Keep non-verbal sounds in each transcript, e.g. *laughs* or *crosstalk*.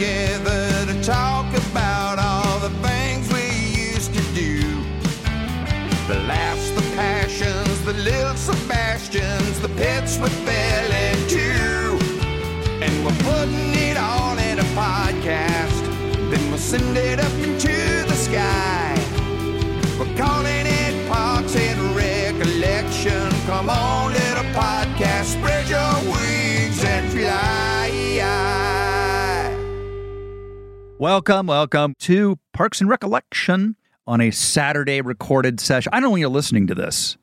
Together to talk about all the things we used to do. The laughs, the passions, the little Sebastians, the pits we fell into. And we're putting it all in a podcast. Then we'll send it up into the sky. We're calling it Parks and Recollection. Come on, Welcome, welcome to Parks and Recollection on a Saturday recorded session. I don't know when you're listening to this,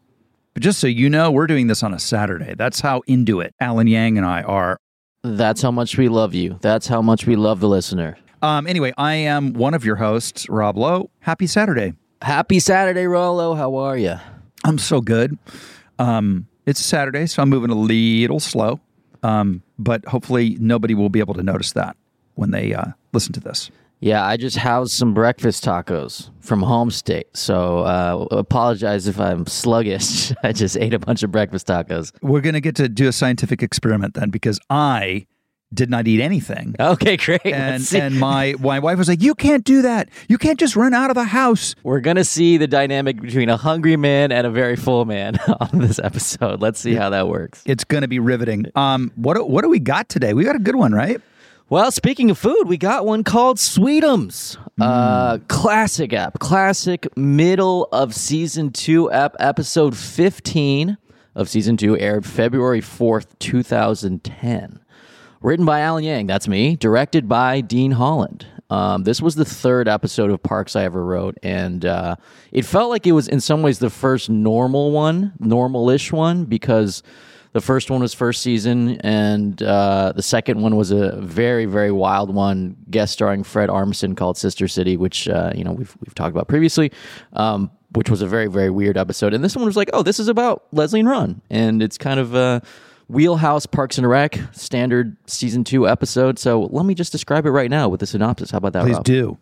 but just so you know, we're doing this on a Saturday. That's how into it Alan Yang and I are. That's how much we love you. That's how much we love the listener. Um, anyway, I am one of your hosts, Rob Lowe. Happy Saturday. Happy Saturday, Rollo. How are you? I'm so good. Um, it's Saturday, so I'm moving a little slow, um, but hopefully nobody will be able to notice that when they uh, listen to this. Yeah, I just housed some breakfast tacos from home state. So uh, apologize if I'm sluggish. *laughs* I just ate a bunch of breakfast tacos. We're going to get to do a scientific experiment then because I did not eat anything. Okay, great. And, and my, my wife was like, You can't do that. You can't just run out of the house. We're going to see the dynamic between a hungry man and a very full man *laughs* on this episode. Let's see how that works. It's going to be riveting. Um, what, what do we got today? We got a good one, right? Well, speaking of food, we got one called Sweetums. Uh, classic app, classic middle of season two app, episode 15 of season two aired February 4th, 2010. Written by Alan Yang, that's me. Directed by Dean Holland. Um, this was the third episode of Parks I ever wrote, and uh, it felt like it was in some ways the first normal one, normal-ish one, because the first one was first season, and uh, the second one was a very, very wild one, guest starring Fred Armisen called Sister City, which uh, you know we've we've talked about previously, um, which was a very, very weird episode. And this one was like, oh, this is about Leslie and Ron, and it's kind of a wheelhouse Parks and Rec standard season two episode. So let me just describe it right now with the synopsis. How about that? Please Rob? do.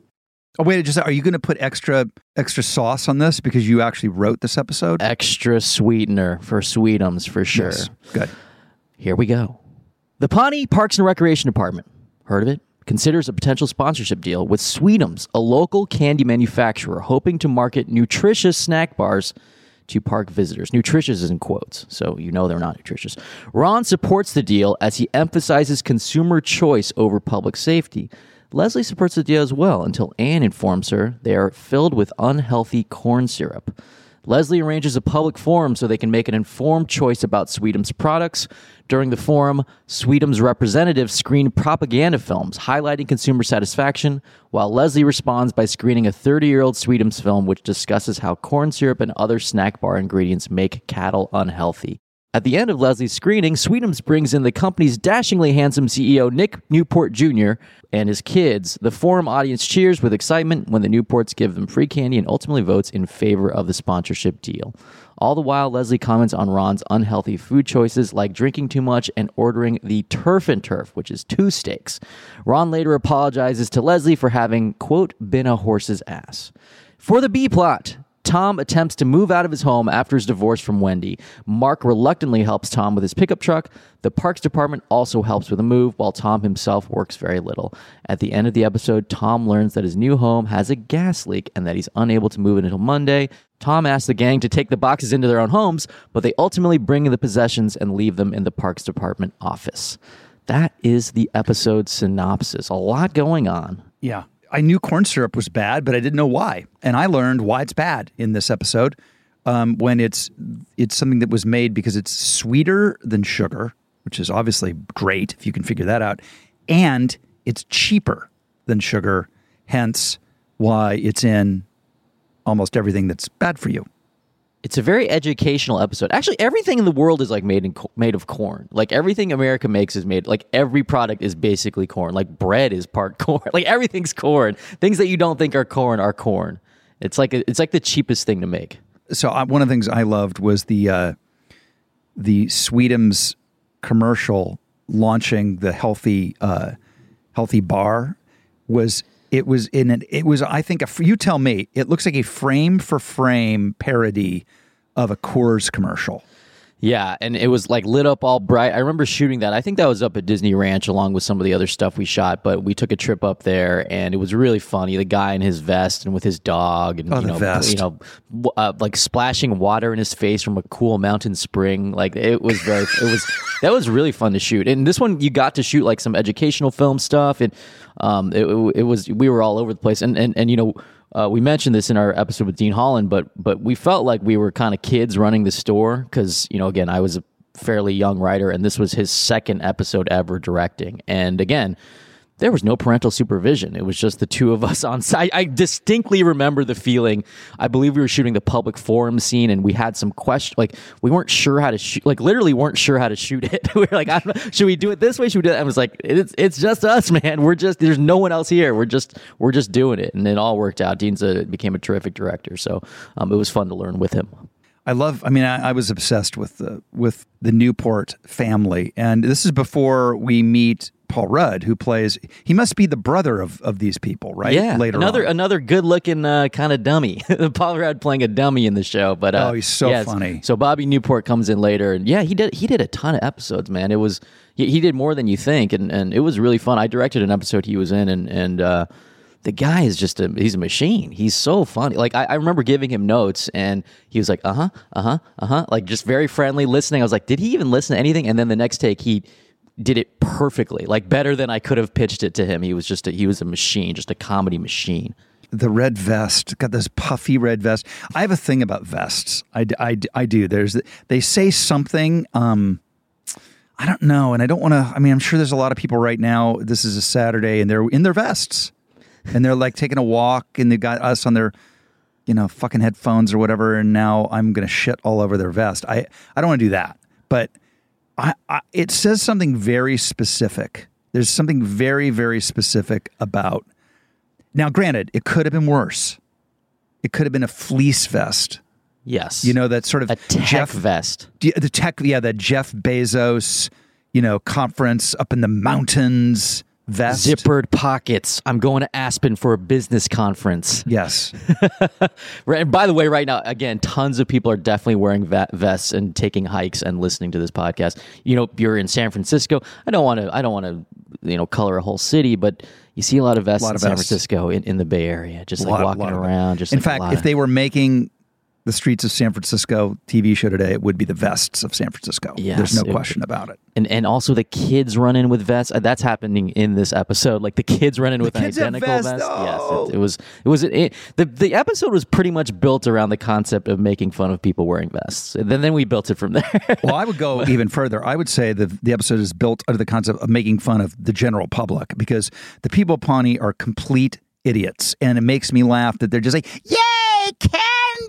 Oh, wait, just are you going to put extra extra sauce on this because you actually wrote this episode? Extra sweetener for Sweetums for sure. Yes. Good. Here we go. The Pawnee Parks and Recreation Department, heard of it? Considers a potential sponsorship deal with Sweetums, a local candy manufacturer hoping to market nutritious snack bars to park visitors. Nutritious is in quotes, so you know they're not nutritious. Ron supports the deal as he emphasizes consumer choice over public safety. Leslie supports the deal as well until Anne informs her they are filled with unhealthy corn syrup. Leslie arranges a public forum so they can make an informed choice about Sweetum's products. During the forum, Sweetum's representatives screen propaganda films highlighting consumer satisfaction, while Leslie responds by screening a 30 year old Sweetum's film which discusses how corn syrup and other snack bar ingredients make cattle unhealthy. At the end of Leslie's screening, Sweetums brings in the company's dashingly handsome CEO, Nick Newport Jr., and his kids. The forum audience cheers with excitement when the Newports give them free candy and ultimately votes in favor of the sponsorship deal. All the while, Leslie comments on Ron's unhealthy food choices like drinking too much and ordering the turf and turf, which is two steaks. Ron later apologizes to Leslie for having, quote, been a horse's ass. For the B plot, Tom attempts to move out of his home after his divorce from Wendy. Mark reluctantly helps Tom with his pickup truck. The parks department also helps with the move, while Tom himself works very little. At the end of the episode, Tom learns that his new home has a gas leak and that he's unable to move it until Monday. Tom asks the gang to take the boxes into their own homes, but they ultimately bring in the possessions and leave them in the parks department office. That is the episode synopsis. A lot going on. Yeah. I knew corn syrup was bad, but I didn't know why. And I learned why it's bad in this episode. Um, when it's it's something that was made because it's sweeter than sugar, which is obviously great if you can figure that out, and it's cheaper than sugar, hence why it's in almost everything that's bad for you. It's a very educational episode. Actually, everything in the world is like made in made of corn. Like everything America makes is made. Like every product is basically corn. Like bread is part *laughs* corn. Like everything's corn. Things that you don't think are corn are corn. It's like a, it's like the cheapest thing to make. So I, one of the things I loved was the uh, the Sweetums commercial launching the healthy uh, healthy bar was it was in an it was I think a, you tell me it looks like a frame for frame parody of a Coors commercial. Yeah, and it was like lit up all bright. I remember shooting that. I think that was up at Disney Ranch along with some of the other stuff we shot. But we took a trip up there, and it was really funny. The guy in his vest and with his dog, and Oh, you know, you know, uh, like splashing water in his face from a cool mountain spring. Like it was very, *laughs* it was that was really fun to shoot. And this one, you got to shoot like some educational film stuff, and um, it, it was we were all over the place. And and and you know. Uh, we mentioned this in our episode with Dean Holland, but but we felt like we were kind of kids running the store because you know again I was a fairly young writer and this was his second episode ever directing, and again there was no parental supervision. It was just the two of us *laughs* on site. I distinctly remember the feeling. I believe we were shooting the public forum scene, and we had some question. Like we weren't sure how to shoot. Like literally weren't sure how to shoot it. *laughs* we were like, I should we do it this way? Should we do it? I was like, it's it's just us, *laughs* man. We're just there's no one else here. We're just we're just doing it, and it all worked out. Dean's a, became a terrific director, so um, it was fun to learn with him. I love. I mean, I, I was obsessed with the with the Newport family, and this is before we meet Paul Rudd, who plays. He must be the brother of of these people, right? Yeah, later another on. another good looking uh, kind of dummy. *laughs* Paul Rudd playing a dummy in the show, but uh, Oh, he's so yeah, funny. So Bobby Newport comes in later, and yeah, he did he did a ton of episodes, man. It was he, he did more than you think, and and it was really fun. I directed an episode he was in, and and. uh the guy is just a he's a machine. He's so funny. Like I, I remember giving him notes and he was like, uh huh, uh huh, uh huh. Like just very friendly listening. I was like, did he even listen to anything? And then the next take he did it perfectly, like better than I could have pitched it to him. He was just a, he was a machine, just a comedy machine. the red vest got this puffy red vest. I have a thing about vests. I, I, I do. There's they say something um i don't know and i don't want to i mean i'm sure there's a lot of people right now this is a saturday and they're in their vests. And they're like taking a walk and they got us on their you know fucking headphones or whatever and now i'm gonna shit all over their vest. I i don't want to do that but I, I it says something very specific there's something very very specific about now, granted, it could have been worse. It could have been a fleece vest. Yes, You know, that sort of a tech Jeff vest. the the tech, yeah, that Jeff Bezos, you know, conference up in the mountains vest. Zippered pockets. I'm going to Aspen for a business conference. Yes. *laughs* Right, and by the way, right now, again, tons of people are definitely wearing vests and taking hikes and listening to this podcast. You know, you're in San Francisco. I don't want to. I don't want to. You know, color a whole city, but you see a lot of vests Lot in of San vests. Francisco, in, in the Bay Area, just like Lot- walking lot around. Just in like fact, if they were making the streets of San Francisco TV show today, it would be the vests of San Francisco. Yes, There's no question about it. and and also the kids run in with vests. Uh, That's happening in this episode. Like the kids run in with an identical vests? vest. Oh. Yes, it, it was. It was. It, the the episode was pretty much built around the concept of making fun of people wearing vests. And then then we built it from there. *laughs* Well, I would go even further. I would say the the episode is built under the concept of making fun of the general public because the people of Pawnee are complete idiots, and it makes me laugh that they're just like, "Yay,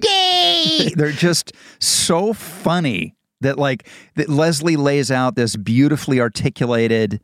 candy!" *laughs* they're just so funny that like that Leslie lays out this beautifully articulated,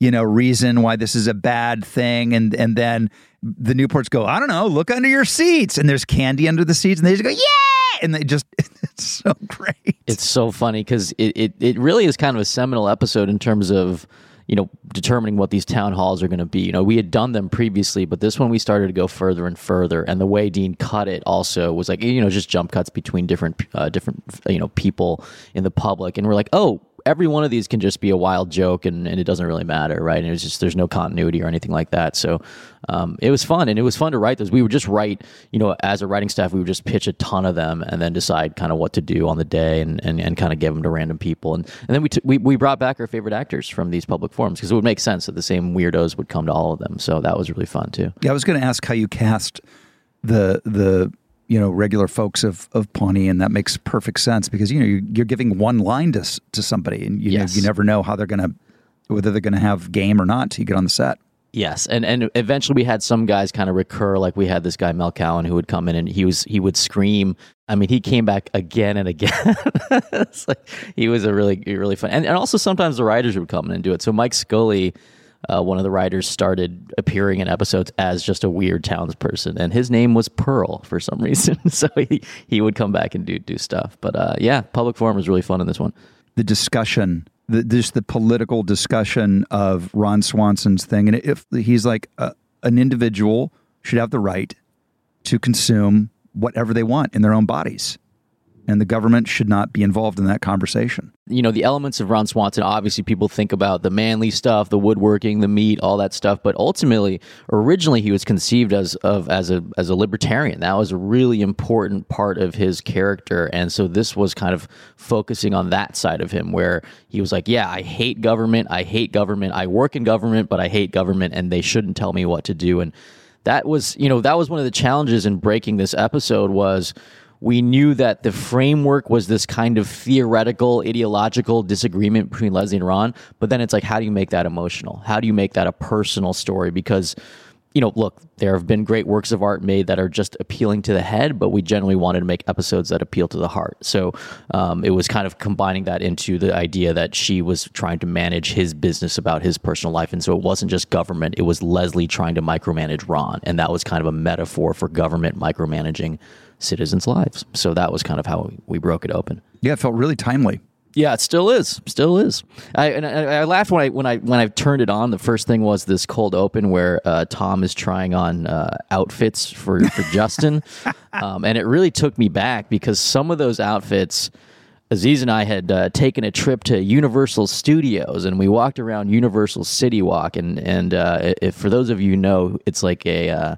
you know, reason why this is a bad thing, and and then the Newports go, "I don't know, look under your seats," and there's candy under the seats, and they just go, "Yeah!" and they just *laughs* it's so great. it's so funny because it, it, it really is kind of a seminal episode in terms of you know, determining what these town halls are going to be. You know, we had done them previously, but this one we started to go further and further. And the way Dean cut it also was like, you know, just jump cuts between different, uh, different, you know, people in the public. And we're like, oh, every one of these can just be a wild joke and, and it doesn't really matter, right? And it's just there's no continuity or anything like that. So um, it was fun and it was fun to write those. We would just write, you know, as a writing staff, we would just pitch a ton of them and then decide kind of what to do on the day and, and, and kind of give them to random people. And and then we, t- we we brought back our favorite actors from these public forums because it would make sense that the same weirdos would come to all of them. So that was really fun too. Yeah, I was going to ask how you cast the the you know regular folks of of Pawnee, and that makes perfect sense because you know you're, you're giving one line to to somebody, and you Yes. know, you never know how they're going to whether they're going to have game or not till you get on the set. Yes, and and eventually we had some guys kind of recur. Like we had this guy Mel Cowan who would come in and he was he would scream. I mean, he came back again and again. *laughs* it's like he was a really really fun. And, and also sometimes the writers would come in and do it. So Mike Scully, uh, one of the writers, started appearing in episodes as just a weird townsperson, and his name was Pearl for some *laughs* reason. so he he would come back and do do stuff. But uh, yeah, public forum was really fun in this one. the discussion, the, just the political discussion of Ron Swanson's thing. And if he's like a, an individual should have the right to consume whatever they want in their own bodies, and the government should not be involved in that conversation. you know the elements of Ron Swanson. Obviously, people think about the manly stuff, the woodworking, the meat, all that stuff. But ultimately, originally, he was conceived as of as a as a libertarian. That was a really important part of his character, and so this was kind of focusing on that side of him, where he was like, "Yeah, I hate government. I hate government. I work in government, but I hate government, and they shouldn't tell me what to do." And that was you know that was one of the challenges in breaking this episode was we knew that the framework was this kind of theoretical ideological disagreement between leslie and ron but then it's like how do you make that emotional? How do you make that a personal story? Because you know look there have been great works of art made that are just appealing to the head but we generally wanted to make episodes that appeal to the heart. So um, it was kind of combining that into the idea that she was trying to manage his business about his personal life. And so it wasn't just government it was leslie trying to micromanage ron. And that was kind of a metaphor for government micromanaging citizens' lives. So that was kind of how we broke it open. Yeah, it felt really timely. Yeah, it still is. Still is. I and I, I laughed when I when I when I turned it on. The first thing was this cold open where uh, Tom is trying on uh, outfits for for *laughs* Justin, um, and it really took me back because some of those outfits. Aziz and I had uh, taken a trip to Universal Studios, and we walked around Universal City Walk. And and uh, if for those of you who know, it's like a uh,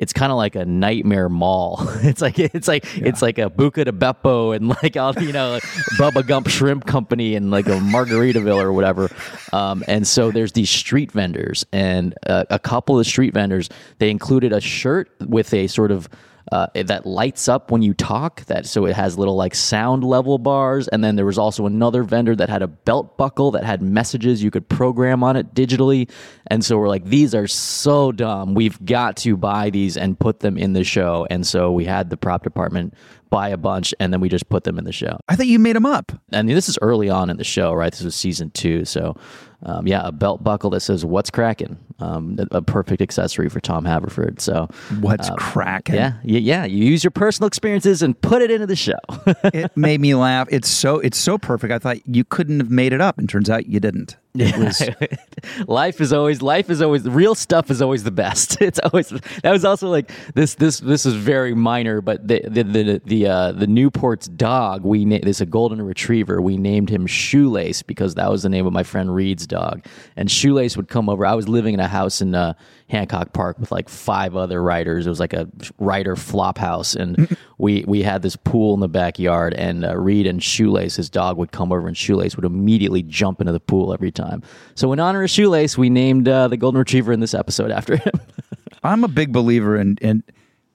it's kind of like a nightmare mall. *laughs* It's like it's like it's like a Buca de Beppo and like all you know like Bubba Gump Shrimp Company and like a Margaritaville or whatever. Um, and so there's these street vendors, and uh, a couple of street vendors they included a shirt with a sort of uh, that lights up when you talk. That so it has little like sound level bars, and then there was also another vendor that had a belt buckle that had messages you could program on it digitally. And so we're like, these are so dumb. We've got to buy these and put them in the show. And so we had the prop department buy a bunch, and then we just put them in the show. I thought you made them up. I mean, this is early on in the show, right? This was season two, so um, yeah, a belt buckle that says "What's cracking," um, a, a perfect accessory for Tom Haverford. So What's cracking? yeah, yeah, yeah, you use your personal experiences and put it into the show. *laughs* it made me laugh. It's so it's so perfect. I thought you couldn't have made it up, and turns out you didn't. It was *laughs* life is always life is always real stuff is always the best. *laughs* It's always that was also like this this this is very minor, but the the the the, uh, the Newport's dog we na- this a golden retriever. We named him Shoelace because that was the name of my friend Reed's dog. And Shoelace would come over. I was living in a house in uh, Hancock Park with like five other writers. It was like a writer flop house, and *laughs* we we had this pool in the backyard. And uh, Reed and Shoelace, his dog, would come over, and Shoelace would immediately jump into the pool every time. So in honor of Shoelace, we named uh, the golden retriever in this episode after him. *laughs* I'm a big believer in in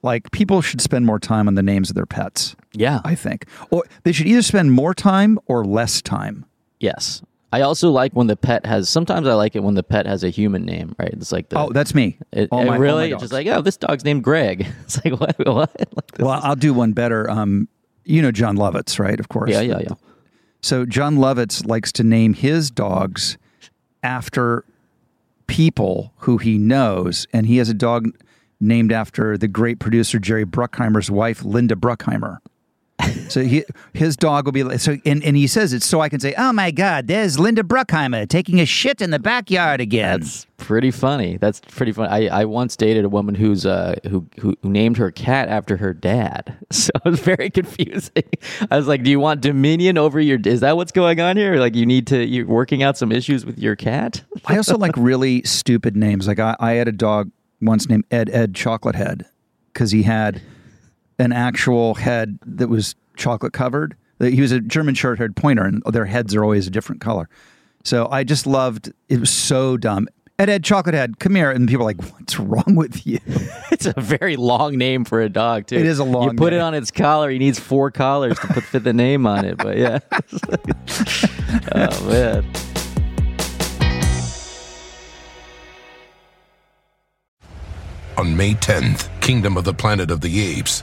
like people should spend more time on the names of their pets. yeah. I think, or they should either spend more time or less time. yes. I also like when the pet has. Sometimes I like it when the pet has a human name. Right. It's like the. Oh, that's me. It, All it my- all really, it's dogs. just like, oh, this dog's named Greg. *laughs* It's like, what? *laughs* what? Like, Well, is- I'll do one better. Um, you know Jon Lovitz, right? Of course. yeah, yeah, yeah. So Jon Lovitz likes to name his dogs after people who he knows, and he has a dog named after the great producer Jerry Bruckheimer's wife, Linda Bruckheimer. So he, his dog will be like, so, and, and he says it's so I can say, oh my God, there's Linda Bruckheimer taking a shit in the backyard again. That's pretty funny. That's pretty funny. I, I once dated a woman who's uh who, who who named her cat after her dad. *laughs* So it was very *laughs* confusing. I was like, "Do you want dominion over your? Is that what's going on here? Like, you need to you're working out some issues with your cat." I also like *laughs* really stupid names. Like I, I had a dog once named Ed Ed Chocolate Head because he had an actual head that was chocolate covered. He was a German short haired pointer, and their heads are always a different color. So I just loved it. Was so dumb. Ed Ed Chocolate Head, come here, and people are like, "What's wrong with you?" *laughs* it's a very long name for a dog too. It is a long You put it on its collar. He needs four collars to put fit the name on it. But yeah. *laughs* oh man. On May 10th, Kingdom of the Planet of the Apes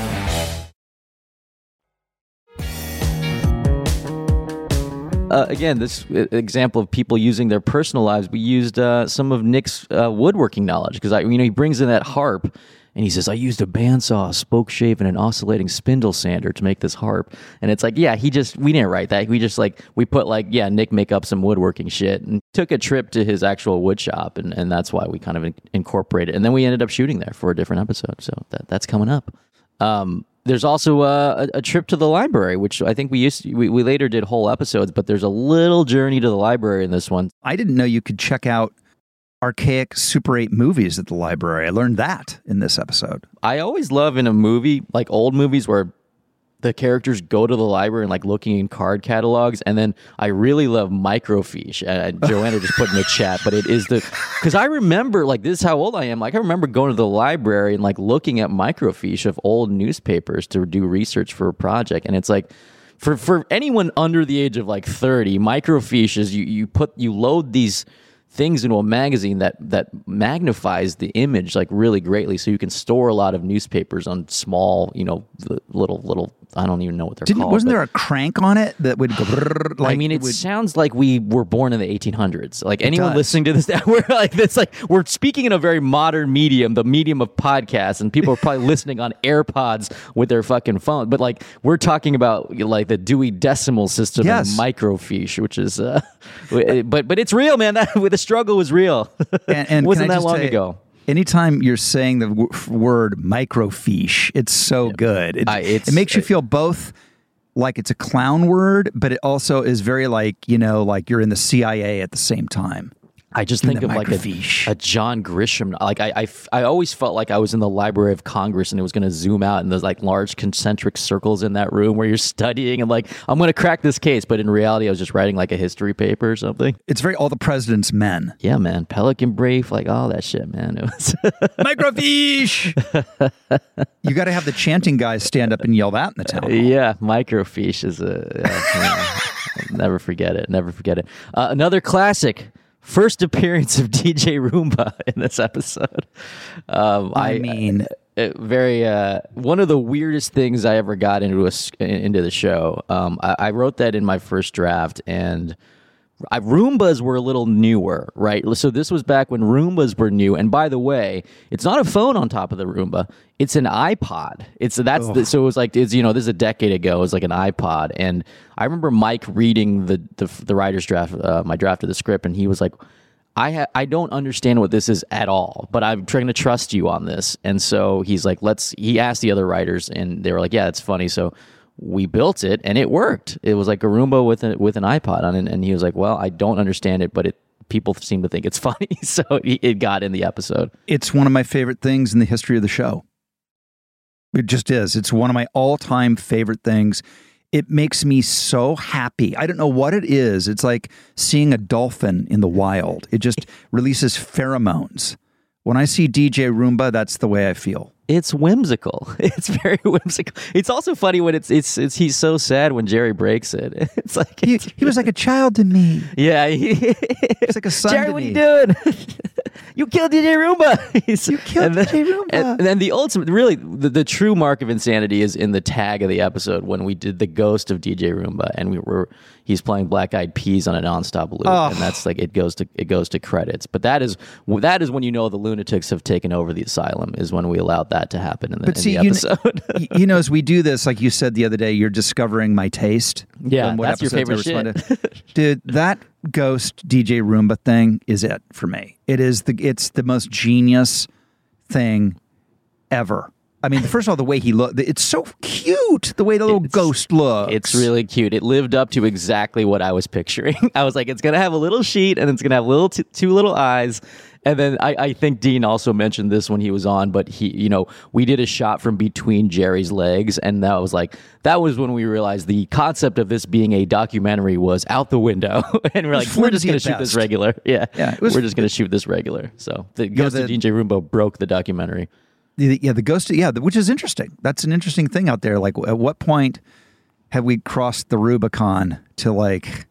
uh, again, this uh, example of people using their personal lives, we used uh, some of Nick's uh, woodworking knowledge because you know, he brings in that harp and he says, "I used a bandsaw, a spoke shave, and an oscillating spindle sander to make this harp." And it's like, yeah, he just we didn't write that. We just like we put like, yeah, Nick make up some woodworking shit and took a trip to his actual wood shop, and, and that's why we kind of in- incorporated. And then we ended up shooting there for a different episode, so that that's coming up. Um, there's also uh, a, a trip to the library, which I think we used to, we, we later did whole episodes, but there's a little journey to the library in this one. I didn't know you could check out archaic Super 8 movies at the library. I learned that in this episode. I always love in a movie, like old movies where the characters go to the library and like looking in card catalogs. And then I really love microfiche. And Joanna just put in the chat, but it is the, *laughs* because I remember, like, this is how old I am. Like, I remember going to the library and like looking at microfiche of old newspapers to do research for a project. And it's like, for, for anyone under the age of like 30, microfiche is you, you put, you load these things into a magazine that that magnifies the image like really greatly so you can store a lot of newspapers on small you know little little i don't even know what they're Didn't, called wasn't there a crank on it that would go? brrrr, Like I mean, it would- sounds like we were born in the 1800s. Like anyone does. listening to this, *laughs* we're like this. Like we're speaking in a very modern medium, the medium of podcasts, and people are probably *laughs* listening on AirPods with their fucking phone. But like we're talking about like the Dewey Decimal System Yes. and microfiche, which is, uh, *laughs* but but it's real, man. That the struggle was real. and, and wasn't that long you, ago. Anytime you're saying the w- word microfiche, it's so good. It, I- it's- it makes you feel both like it's a clown word, but it also is very like you know, like you're in the CIA at the same time. I just think of like a, a John Grisham. Like I, I, I always felt like I was in the Library of Congress and it was going to zoom out and there's like large concentric circles in that room where you're studying and like I'm going to crack this case, but in reality I was just writing like a history paper or something. It's very all the president's men. Yeah, man, Pelican Brief, like all that shit, man. It was *laughs* Microfiche. you got to have the chanting guys stand up and yell that in the town. hall. yeah, microfiche is a yeah. Never forget it. Never forget it. Uh, another classic. First appearance of *laughs* DJ Roomba in this episode. Um, I mean, uh, very uh, one of the weirdest things I ever got into a into the show. Um, I, I wrote that in my first draft, and I, Roombas were a little newer, right? So this was back when Roombas were new. And by the way, it's not a phone on top of the Roomba; it's an iPod. It's that's the, so it was like it's you know this is a decade ago. It was like an iPod, and I remember Mike reading the the, the writer's draft, uh, my draft of the script, and he was like. I ha- I don't understand what this is at all, but I'm trying to trust you on this. And so he's like, let's. He asked the other writers, and they were like, yeah, it's funny. So we built it and it worked. It was like a Roomba with a, with an iPod on it, and he was like, "Well, I don't understand it, but it people seem to think it's *laughs* funny, so it got in the episode." It's one of my favorite things in the history of the show. It just is. It's one of my all time favorite things. It makes me so happy. I don't know what it is. It's like seeing a dolphin in the wild. It just *laughs* releases pheromones. When I see DJ Roomba, that's the way I feel. It's whimsical. *laughs* It's very *laughs* whimsical. It's also funny when it's it's, it's he's so sad when Jerry breaks it. *laughs* It's like He, he was like a child to me. yeah, he, It's like a son Jerry, to what are me. you doing? you killed DJ Roomba. He's- You killed then, DJ Roomba. And, and then the ultimate, really, the, the true mark of insanity is in the tag of the episode when we did the ghost of DJ Roomba, and we were he's playing Black Eyed Peas on a nonstop loop, Oh. and that's like it goes to it goes to credits. But that is that is when you know the lunatics have taken over the asylum. Is when we allowed that to happen in the, But in see, the you, episode. *laughs* kn- you know, as we do this, like you said the other day, you're discovering my taste. Yeah, what that's your favorite to. *laughs* Dude, that ghost DJ Roomba thing is it for me. It is the it's the most genius thing ever. I mean, first of all, the way he looked, it's so cute. The way the little ghost looks. It's really cute. It lived up to exactly what I was picturing. *laughs* I was like, it's gonna have a little sheet and it's gonna have little t- two little eyes. And then I, I think Dean also mentioned this when he was on, but he, you know, we did a shot from between Jerry's legs, and that was like that was when we realized the concept of this being a documentary was out the window, *laughs* and we're like, we're just gonna at shoot this regular, *laughs* yeah, Yeah, was- we're just gonna shoot this regular. So the Ghost of the- DJ Roomba broke the documentary. Yeah, the ghost. Yeah, which is interesting. That's an interesting thing out there. Like, at what point have we crossed the Rubicon to like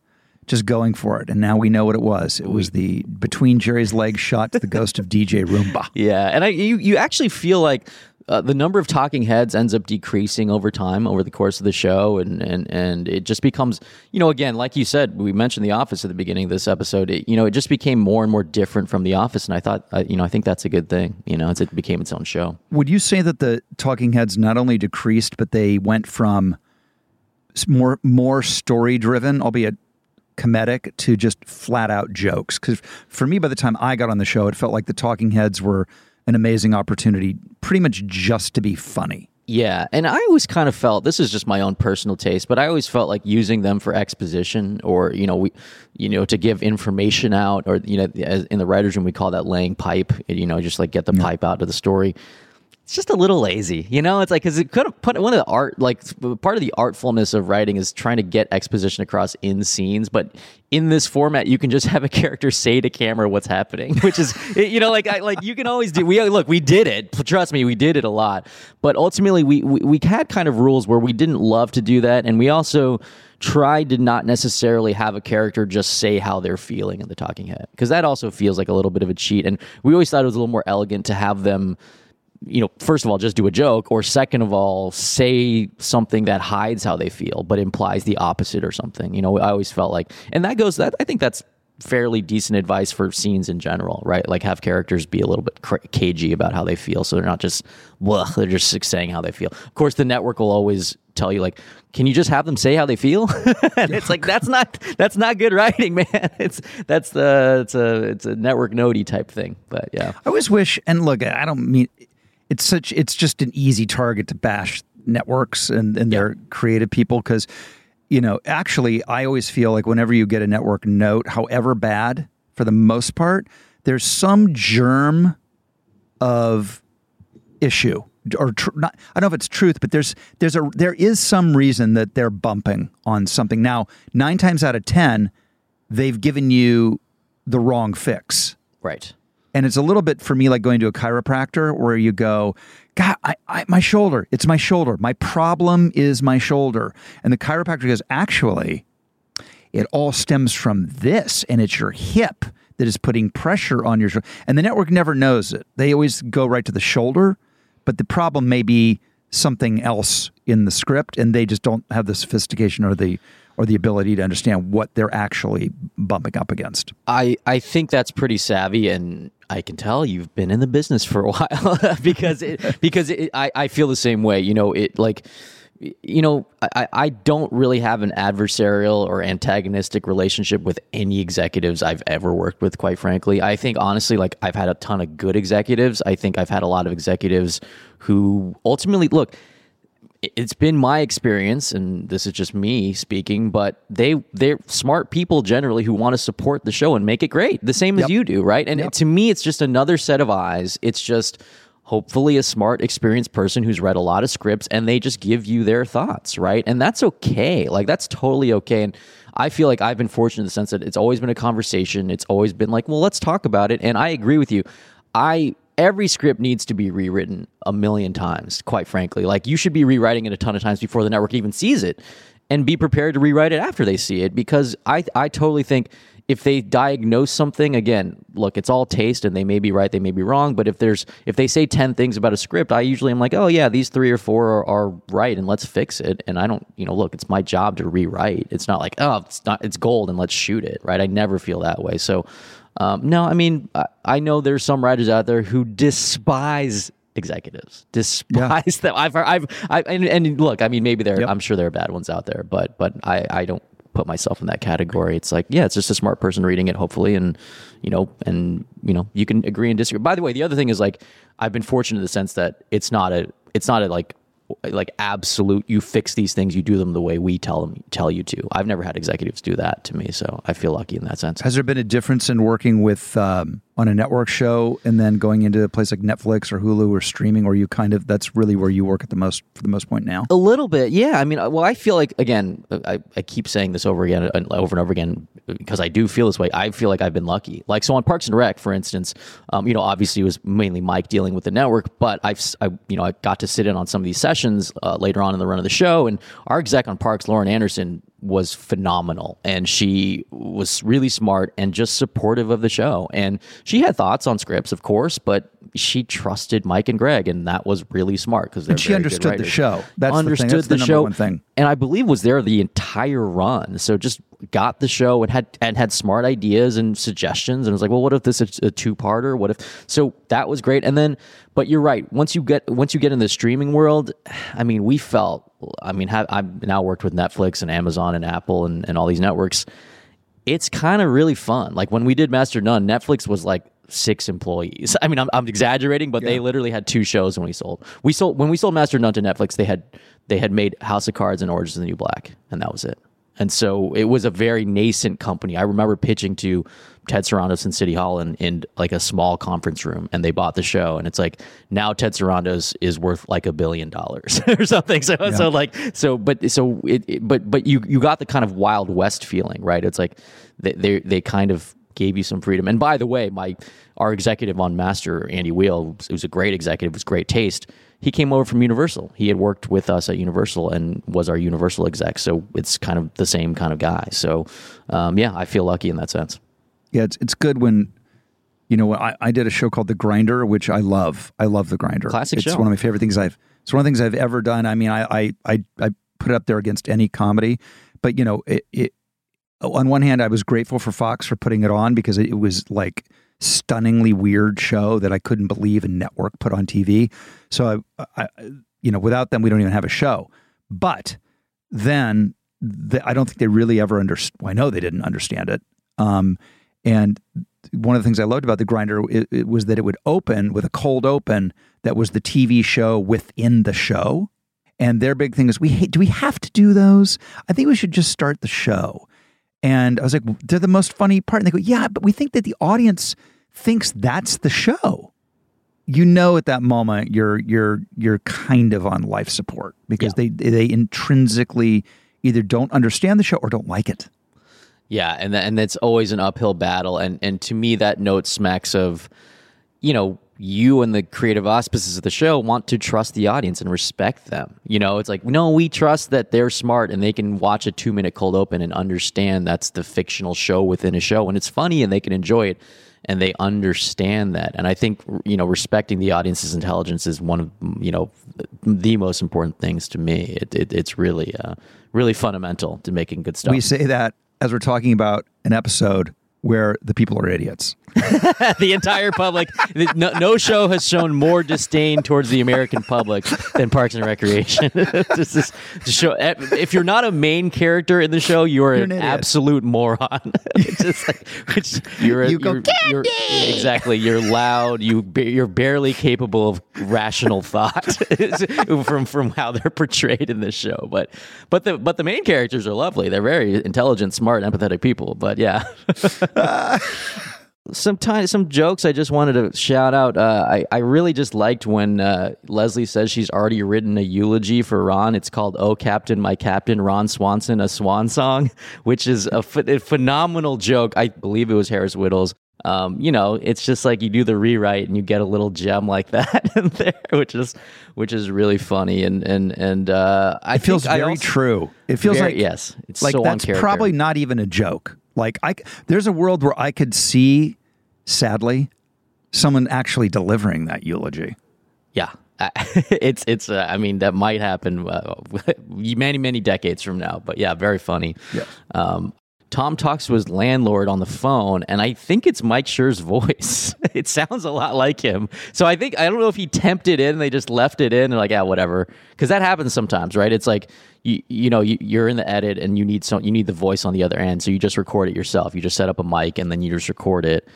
just going for it? And now we know what it was. It was the between Jerry's legs shot to the ghost of DJ Roomba. *laughs* Yeah, and I you you actually feel like uh, the number of talking heads ends up decreasing over time over the course of the show, and and and it just becomes you know again like you said we mentioned the Office at the beginning of this episode. It, you know it just became more and more different from the Office, and I thought uh, you know I think that's a good thing. You know it's, it became its own show. Would you say that the talking heads not only decreased, but they went from more more story driven, albeit comedic, to just flat out jokes? Because for me, by the time I got on the show, it felt like the talking heads were an amazing opportunity, pretty much just to be funny. Yeah, and I always kind of felt this is just my own personal taste, but I always felt like using them for exposition or you know we you know to give information out or you know as in the writers room we call that laying pipe, you know just like get the pipe out of the story. It's just a little lazy, you know. It's like because it could have put one of the art, like part of the artfulness of writing is trying to get exposition across in scenes. But in this format, you can just have a character *laughs* say to camera what's happening, which is, you know, like I, like you can always do. We look, we did it. Trust me, we did it a lot. But ultimately, we, we we had kind of rules where we didn't love to do that, and we also tried to not necessarily have a character just say how they're feeling in the talking head because that also feels like a little bit of a cheat. And we always thought it was a little more elegant to have them you know, first of all, just do a joke, or second of all, say something that hides how they feel but implies the opposite or something. You know, I always felt like, and that goes. That I think that's fairly decent advice for scenes in general, right? Like have characters be a little bit cagey about how they feel, so they're not just, they're just saying how they feel. Of course, the network will always tell you like, can you just have them say how they feel? *laughs* and it's like that's not that's not good writing, *laughs* man. It's that's the it's a it's a network notey type thing. But yeah, I always wish, and look, I don't mean it's such. It's just an easy target to bash networks and and their creative people because, you know, actually, I always feel like whenever you get a network note, however bad, for the most part, there's some germ of issue or tr- not. I don't know if it's truth, but there's there's a there is some reason that they're bumping on something. Now, nine times out of ten, they've given you the wrong fix. right. And it's a little bit for me like going to a chiropractor where you go, God, I, I, my shoulder, it's my shoulder. My problem is my shoulder. And the chiropractor goes, actually, it all stems from this, and it's your hip that is putting pressure on your shoulder. And the network never knows it. They always go right to the shoulder, but the problem may be something else in the script, and they just don't have the sophistication or the or the ability to understand what they're actually bumping up against. I, I think that's pretty savvy, and I can tell you've been in the business for a *laughs* while because it, *laughs* because it, I, I feel the same way. You know, it like you know I, I don't really have an adversarial or antagonistic relationship with any executives I've ever worked with. Quite frankly, I think honestly, like I've had a ton of good executives. I think I've had a lot of executives who ultimately look it's been my experience and this is just me speaking but they they're smart people generally who want to support the show and make it great the same as you do right and Yep. to me it's just another set of eyes it's just hopefully a smart experienced person who's read a lot of scripts and they just give you their thoughts right and that's okay like that's totally okay and I feel like I've been fortunate in the sense that it's always been a conversation. It's always been like, well, let's talk about it. And I agree with you. I every script needs to be rewritten a million times, quite frankly. Like you should be rewriting it a ton of times before the network even sees it and be prepared to rewrite it after they see it because I I totally think if they diagnose something again, look, it's all taste and they may be right, they may be wrong, but if there's if they say 10 things about a script, I usually am like, "Oh yeah, these 3 or 4 are, are right and let's fix it." And I don't, you know, look, it's my job to rewrite. It's not like, "Oh, it's not it's gold and let's shoot it." Right? I never feel that way. So um, no, I mean, I, I know there's some writers out there who despise executives, despise them. I've, I've, I, and, and look, I mean, maybe there, I'm sure there are bad ones out there, but, but I, I don't put myself in that category. It's like, yeah, it's just a smart person reading it, hopefully, and you know, and you know, you can agree and disagree. By the way, the other thing is like, I've been fortunate in the sense that it's not a, it's not a like like absolute you fix these things you do them the way we tell them tell you to. I've never had executives do that to me so i feel lucky in that sense. Has there been a difference in working with um, on a network show and then going into a place like Netflix or Hulu or streaming, or you kind of that's really where you work at the most for the most point now? A little bit, yeah. I mean, uh, well, I feel like again, uh, I, I keep saying this over again, and over and over again, because I do feel this way. I feel like I've been lucky. Like so on Parks and Rec, for instance, um, you know, obviously it was mainly Mike dealing with the network, but I've, I, you know, I got to sit in on some of these sessions uh, later on in the run of the show, and our exec on Parks, Lauren Anderson, was phenomenal, and she was really smart and just supportive of the show, and she had thoughts on scripts, of course, but she trusted Mike and Greg, and that was really smart because she understood the show. That's the thing. understood That's the the, show one thing. and I believe was there the entire run. So just got the show and had and had smart ideas and suggestions and was like, well, what if this is a two parter? What if so that was great. And then, but you're right. Once you get once you get in the streaming world, *sighs* I mean, we felt. I mean, have, I've now worked with Netflix and Amazon and Apple and, and all these networks. It's kind of really fun. Like when we did Master None, Netflix was like six employees. *laughs* I mean, I'm, I'm exaggerating, but they literally had two shows when we sold. We sold when we sold Master None to Netflix. They had they had made House of Cards and Orange is the New Black, and that was it. And so it was a very nascent company. I remember pitching to Ted Sarandos in City Hall in, in like a small conference room, and they bought the show. And it's like now Ted Sarandos is worth like a billion dollars *laughs* or something. So so like so, but so it, it- but but you you got the kind of Wild West feeling, right? It's like they they, they kind of gave you some freedom. And by the way, my our executive on Master, Andy Wheel, who's a great executive, was great taste. He came over from Universal. He had worked with us at Universal and was our Universal exec. So it's kind of the same kind of guy. So um, yeah, I feel lucky in that sense. Yeah, it's it's good when you know I, I did a show called The Grinder, which I love. I love The Grinder. Classic It's show. one of my favorite things I've. It's one of the things I've ever done. I mean, I I I, I put it up there against any comedy, but you know, it, it. On one hand, I was grateful for Fox for putting it on because it, it was like stunningly weird show that I couldn't believe a network put on TV. So I, I you know, without them, we don't even have a show. But then the, I don't think they really ever understood. Well, I know they didn't understand it. Um, and one of the things I loved about the grinder it, it was that it would open with a cold open that was the TV show within the show. And their big thing is we hate, do we have to do those? I think we should just start the show. And I was like, they're the most funny part. And they go, yeah, but we think that the audience thinks that's the show. You know, at that moment, you're you're you're kind of on life support because they they intrinsically either don't understand the show or don't like it. Yeah, and that, and that's always an uphill battle, and and to me that note smacks of, you know, you and the creative auspices of the show want to trust the audience and respect them. You know, it's like no, we trust that they're smart and they can watch a two minute cold open and understand that's the fictional show within a show, and it's funny and they can enjoy it, and they understand that. And I think you know, respecting the audience's intelligence is one of you know the most important things to me. It, it it's really uh, really fundamental to making good stuff. We say that as we're talking about an episode where the people are idiots. *laughs* the entire public. No, no, show has shown more disdain towards the American public than Parks and Recreation. *laughs* this is show eh, if you're not a main character in the show, you're, you're an, an absolute moron. *laughs* just like, which you're, you go, you're, you're, exactly. You're loud. You you're barely capable of rational thought from from how they're portrayed in this show. But but the but the main characters are lovely. They're very intelligent, smart, empathetic people. But yeah. Uh, some time, some jokes I just wanted to shout out. Uh, I I really just liked when uh, Leslie says she's already written a eulogy for Ron. It's called "Oh Captain, My Captain," Ron Swanson, a swan song, *laughs* which is a, ph- a phenomenal joke. I believe it was Harris Wittels. Um, you know, it's just like you do the rewrite and you get a little gem like *laughs* that in there, which is which is really funny and and and uh, I it feels very also, true. It feels very, like yes, it's like so that's probably not even a joke. Like I, there's a world where I could see, sadly, someone actually delivering that eulogy. Yeah, *laughs* it's it's. Uh, I mean, that might happen uh, *laughs* many many decades from now. But yeah, very funny. Yeah. Um, Tom talks to his landlord on the phone, and I think it's Mike Schur's *laughs* voice. it sounds a lot like him. So I think I don't know if he temped it in, they just left it in, and like, yeah, whatever. Because that happens sometimes, right? It's like you you know you, are in the edit and you need some you need the voice on the other end, so you just record it yourself. You just set up a mic and then you just record it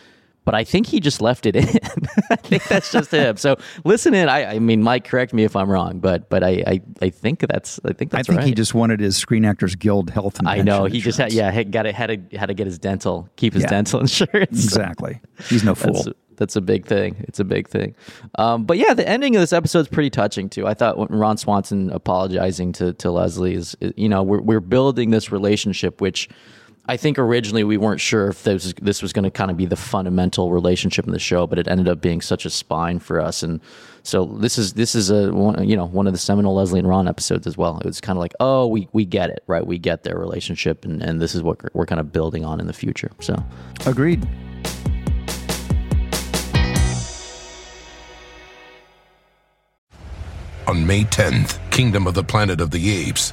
but I think he just left it in. *laughs* I think that's just him. So listen in. I, I, mean, Mike, correct me if I'm wrong, but but I, I, I think that's I think that's I think right. he just wanted his Screen Actors Guild health. And I know he insurance. just had yeah had, got it had to had to get his dental keep his yeah. dental *laughs* insurance. Exactly. He's no fool. That's, that's, a big thing. It's a big thing. Um, but yeah, the ending of this episode is pretty touching too. I thought Ron Swanson apologizing to to Leslie is you know we're we're building this relationship which I think originally we weren't sure if this was, this was going to kind of be the fundamental relationship in the show, but it ended up being such a spine for us. And so this is this is a one, you know one of the seminal Leslie and Ron episodes as well. It was kind of like, oh, we we get it, right? We get their relationship, and and this is what we're kind of building on in the future. So, agreed. On May 10th, Kingdom of the Planet of the Apes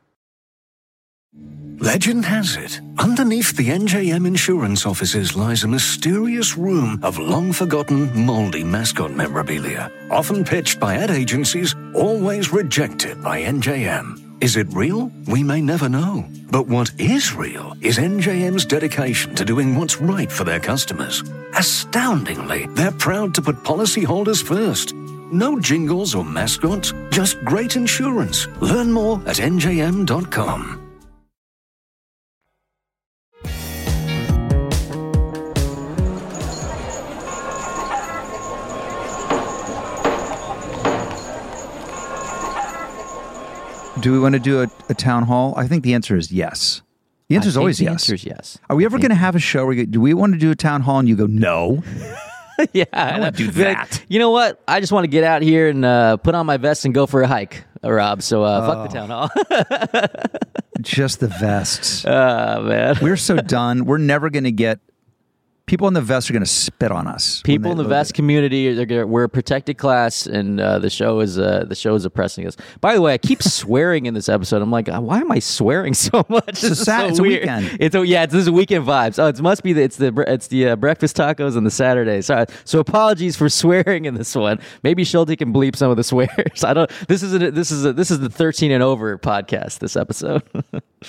Legend has it, underneath the NJM insurance offices lies a mysterious room of long forgotten, moldy mascot memorabilia, often pitched by ad agencies, always rejected by NJM. Is it real? We may never know. But what is real is NJM's dedication to doing what's right for their customers. Astoundingly, they're proud to put policyholders first. No jingles or mascots, just great insurance. Learn more at njm.com. Do we want to do a, a town hall? I think the answer is yes. The answer is always the yes. answer is yes. Are we ever going to have a show where you, do we want to do a town hall and you go no? *laughs* yeah, I don't do that. You know what? I just want to get out here and uh, put on my vest and go for a hike, uh, Rob. So uh, fuck the town hall. *laughs* Just the vests. Ah man, We're so done. We're never going to get people in the vest are going to spit on us. people in the vest it. community gonna, we're a protected class and uh, the show is uh, the show is oppressing us by the way i keep *laughs* swearing in this episode i'm like uh, why am i swearing *laughs* so much It's a Sat- so it's a weekend. it's a, yeah it's this is weekend vibes oh it must be the, it's the it's the uh, breakfast tacos and the saturdays Sorry. so apologies for *laughs* swearing in this one maybe Schulte can bleep some of the swears i don't this is a, this is a, this is the 13 and over podcast this episode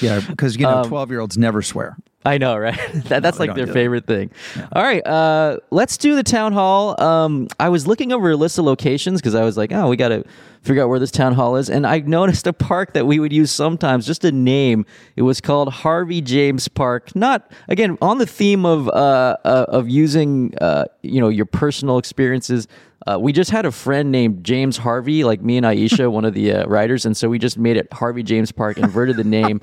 Yeah, because you know, Um, twelve year olds never swear. I know, right? *laughs* that, that's they like their favorite thing. All right, uh, let's do the town hall. Um, I was looking over a list of locations because I was like, oh, we got to figure out where this town hall is, and I *laughs* noticed a park that we would use sometimes, just a name. It was called Harvey James Park. Not again on the theme of uh, uh, of using uh, you know your personal experiences. Uh, we just had a friend named James Harvey, like me and Aisha, *laughs* one of the uh, writers, and so we just made it Harvey James Park, inverted the name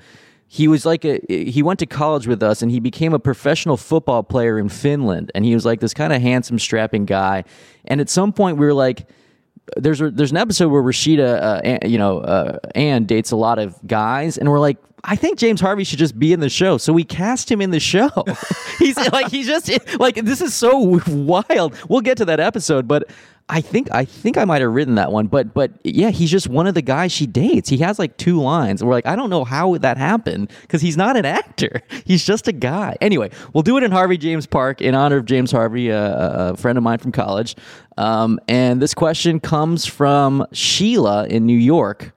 he was like a he went to college with us and he became a professional football player in Finland. And he was like this kind of handsome strapping guy. And at some point we were like there's a, there's an episode where Rashida uh, Ann- you know uh, dates a lot of guys and we're like I think James Harvey should just be in the show. So we cast him in the show. *laughs* He's like he's just like this is so *laughs* wild. We'll get to that episode but I think I think I might have written that one, but but yeah, he's just one of the guys she dates. He has like two lines. We're like, I don't know how that happened because he's not an actor. *laughs* He's just a guy. Anyway, we'll do it in Harvey James Park in honor of James Harvey, uh, a friend of mine from college. Um, and this question comes from Sheila in New York.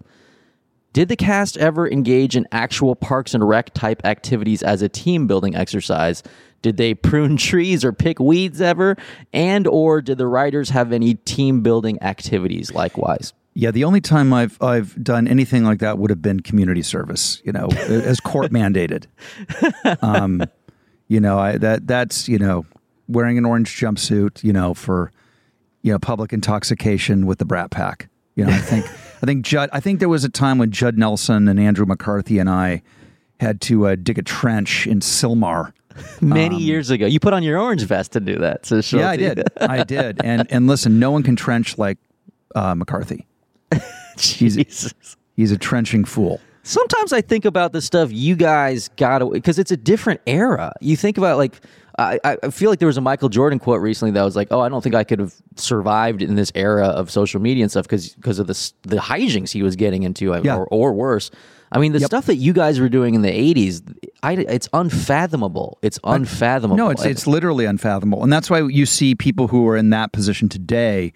Did the cast ever engage in actual Parks and Rec type activities as a team building exercise? Did they prune *laughs* trees or pick weeds ever? And or did the writers have any team building activities likewise? Yeah, the only time I've I've done anything like that would have been community service, you know, as court *laughs* mandated. Um, you know, I that that's you know wearing an orange jumpsuit, you know, for you know public intoxication with the Brat Pack. You know, I think *laughs* I think Judd. I think there was a time when Judd Nelson and Andrew McCarthy and I had to uh, dig a trench in Sylmar. Many years ago, you put on your orange vest to do that. So Yeah, I did. *laughs* I did. And and listen, no one can trench like uh, McCarthy. He's he's a trenching fool. Sometimes I think about the stuff you guys got away because it's a different era. You think about like I, I feel like there was a Michael Jordan quote recently that was like, "Oh, I don't think I could have survived in this era of social media and stuff because because of the the hijinks he was getting into, Yeah. or, or worse." I mean, the stuff that you guys were doing in the '80s, I, it's unfathomable. It's unfathomable. No, it's it's literally unfathomable, and that's why you see people who are in that position today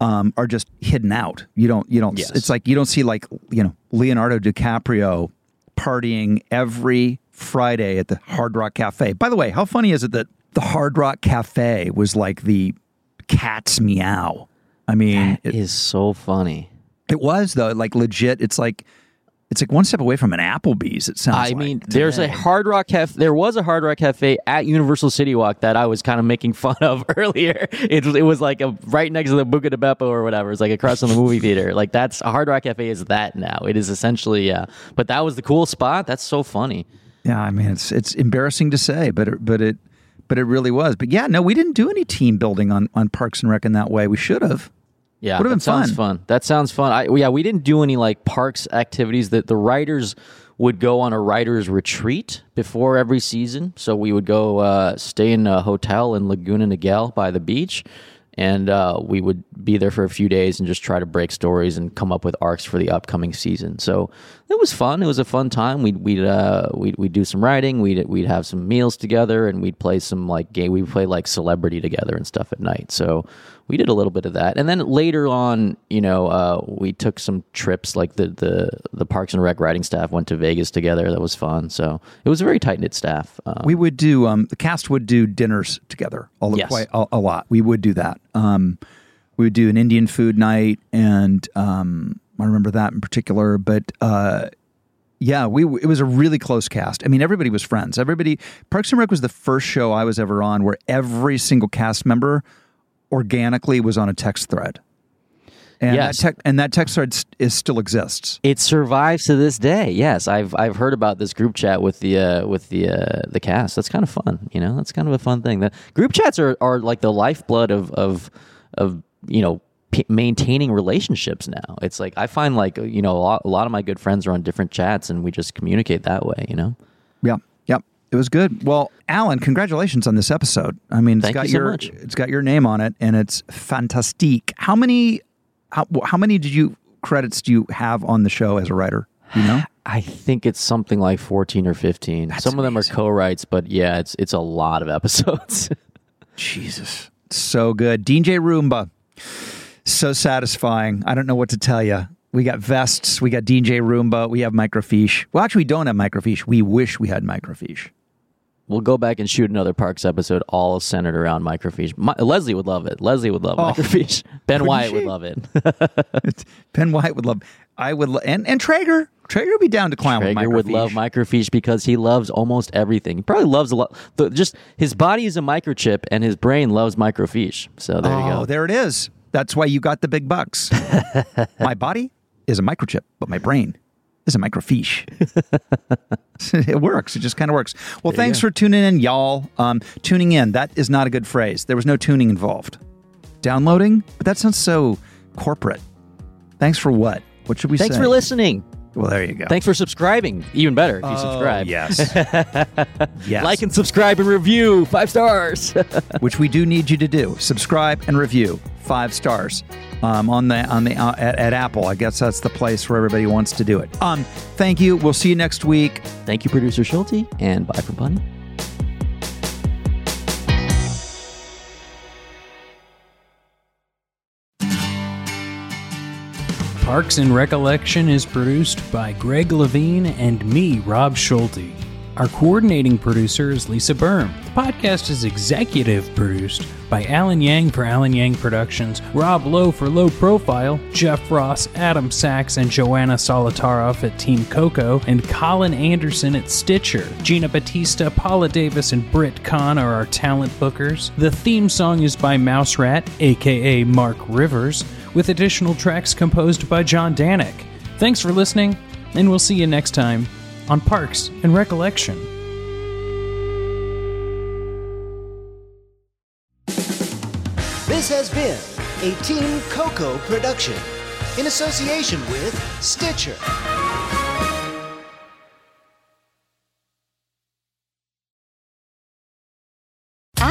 um, are just hidden out. You don't you don't. Yes. It's like you don't see like you know Leonardo DiCaprio partying every Friday at the Hard Rock Cafe. By the way, how funny is it that the Hard Rock Cafe was like the cat's meow? I mean, it is so funny. It was though, like legit. It's like it's like one step away from an Applebee's. It sounds. I like mean, there's a. Hard Rock Cafe. There was a Hard Rock Cafe at Universal City Walk that I was kind of making *laughs* fun of *laughs* earlier. It, was- it was like a, right next to the Buca de Beppo or whatever. It's like across from the movie theater. Like that's a Hard Rock Cafe is that now. It is essentially yeah. But that was the cool spot. That's so funny. Yeah, I mean it's it's embarrassing to say, but it, but it but it really was. But yeah, no, we didn't do any team building on on Parks and Rec in that way. We should have. Yeah, that been sounds fun. fun. That sounds fun. I, yeah, we didn't do any like parks activities. That the writers would go on a writers retreat before every season. So we would go uh, stay in a hotel in Laguna Niguel by the beach, and uh, we would be there for a few days and just try to break stories and come up with arcs for the upcoming season. So it was fun. It was a fun time. We'd we'd uh, we'd, we'd do some writing. We'd we'd have some meals together, and we'd play some like game. We'd play like celebrity together and stuff at night. So we did a little bit of that, and then later on, you know, uh, we took some trips. Like the the the Parks and Rec writing staff went to Vegas together. That was fun. So it was a very tight knit staff. Um, We would do um, the cast would do dinners together a, lo- Yes. quite a, a lot. We would do that. Um, we would do an Indian food night, and um, I remember that in particular. But uh, yeah, we it was a really close cast. I mean, everybody was friends. Everybody Parks and Rec was the first show I was ever on where every single cast member organically was on a text thread. And Yes. that tech, and that text thread is still exists. It survives to this day. Yes, I've I've heard about this group chat with the uh, with the uh, the cast. That's kind of fun. You know, that's kind of a fun thing. The group chats are, are like the lifeblood of of of you know p- maintaining relationships. Now it's like I find like you know a lot, a lot of my good friends are on different chats and we just communicate that way. You know. Yeah. Yep. It was good. Well, Alan, congratulations on this episode. I mean, it's Thank got you so your much. it's got your name on it and it's fantastique. How many how, how many did you credits do you have on the show as a writer? You know? I think it's something like fourteen or fifteen. Some of them are co-writes, but yeah, it's it's a lot of episodes. *laughs* Jesus. So good. DJ Roomba. So satisfying. I don't know what to tell you. We got vests, we got DJ Roomba, we have microfiche. Well, actually, we don't have microfiche. We wish we had microfiche. We'll go back and shoot another Parks episode all centered around microfiche. My, Leslie would love it. Leslie would love Oh, microfiche. Ben Wyatt she? would love it. Ben Wyatt would love. I would, lo- and and Traeger. Traeger would be down to clown with Traeger would love microfiche because he loves almost everything. He probably loves a lot. Just his body is a microchip and his brain loves microfiche. So there you go. oh, go. there it is. That's why you got the big bucks. *laughs* my body is a microchip, but my brain is a microfiche. *laughs* it works. It just kind of works. Well, There thanks for tuning in, y'all. Um, tuning in. That is not a good phrase. There was no tuning involved. Downloading? But that sounds so corporate. Thanks for what? What should we Thanks say? Thanks for listening. Well, there you go. Thanks for subscribing. Even better if you Oh, subscribe. yes. *laughs* yes. Like and subscribe and review. Five stars. *laughs* which we do need you to do. Subscribe and review. Five stars um, on the on the uh, at, at Apple. I guess that's the place where everybody wants to do it. Um, thank you. We'll see you next week. Thank you, producer Schulte, and bye from Bunny. Parks and Recollection is produced by Greg Levine and me, Rob Schulte. Our coordinating producer is Lisa Berm. The podcast is executive produced by Alan Yang for Alan Yang Productions, Rob Lowe for Low Profile, Jeff Ross, Adam Sachs, and Joanna Solotaroff at Team Coco, and Colin Anderson at Stitcher. Gina Batista, Paula Davis, and Britt Kahn are our talent bookers. The theme song is by Mouse Rat, aka Mark Rivers, with additional tracks composed by John Danik. Thanks for listening, and we'll see you next time on Parks and Recollection. This has been a Team Coco production in association with Stitcher.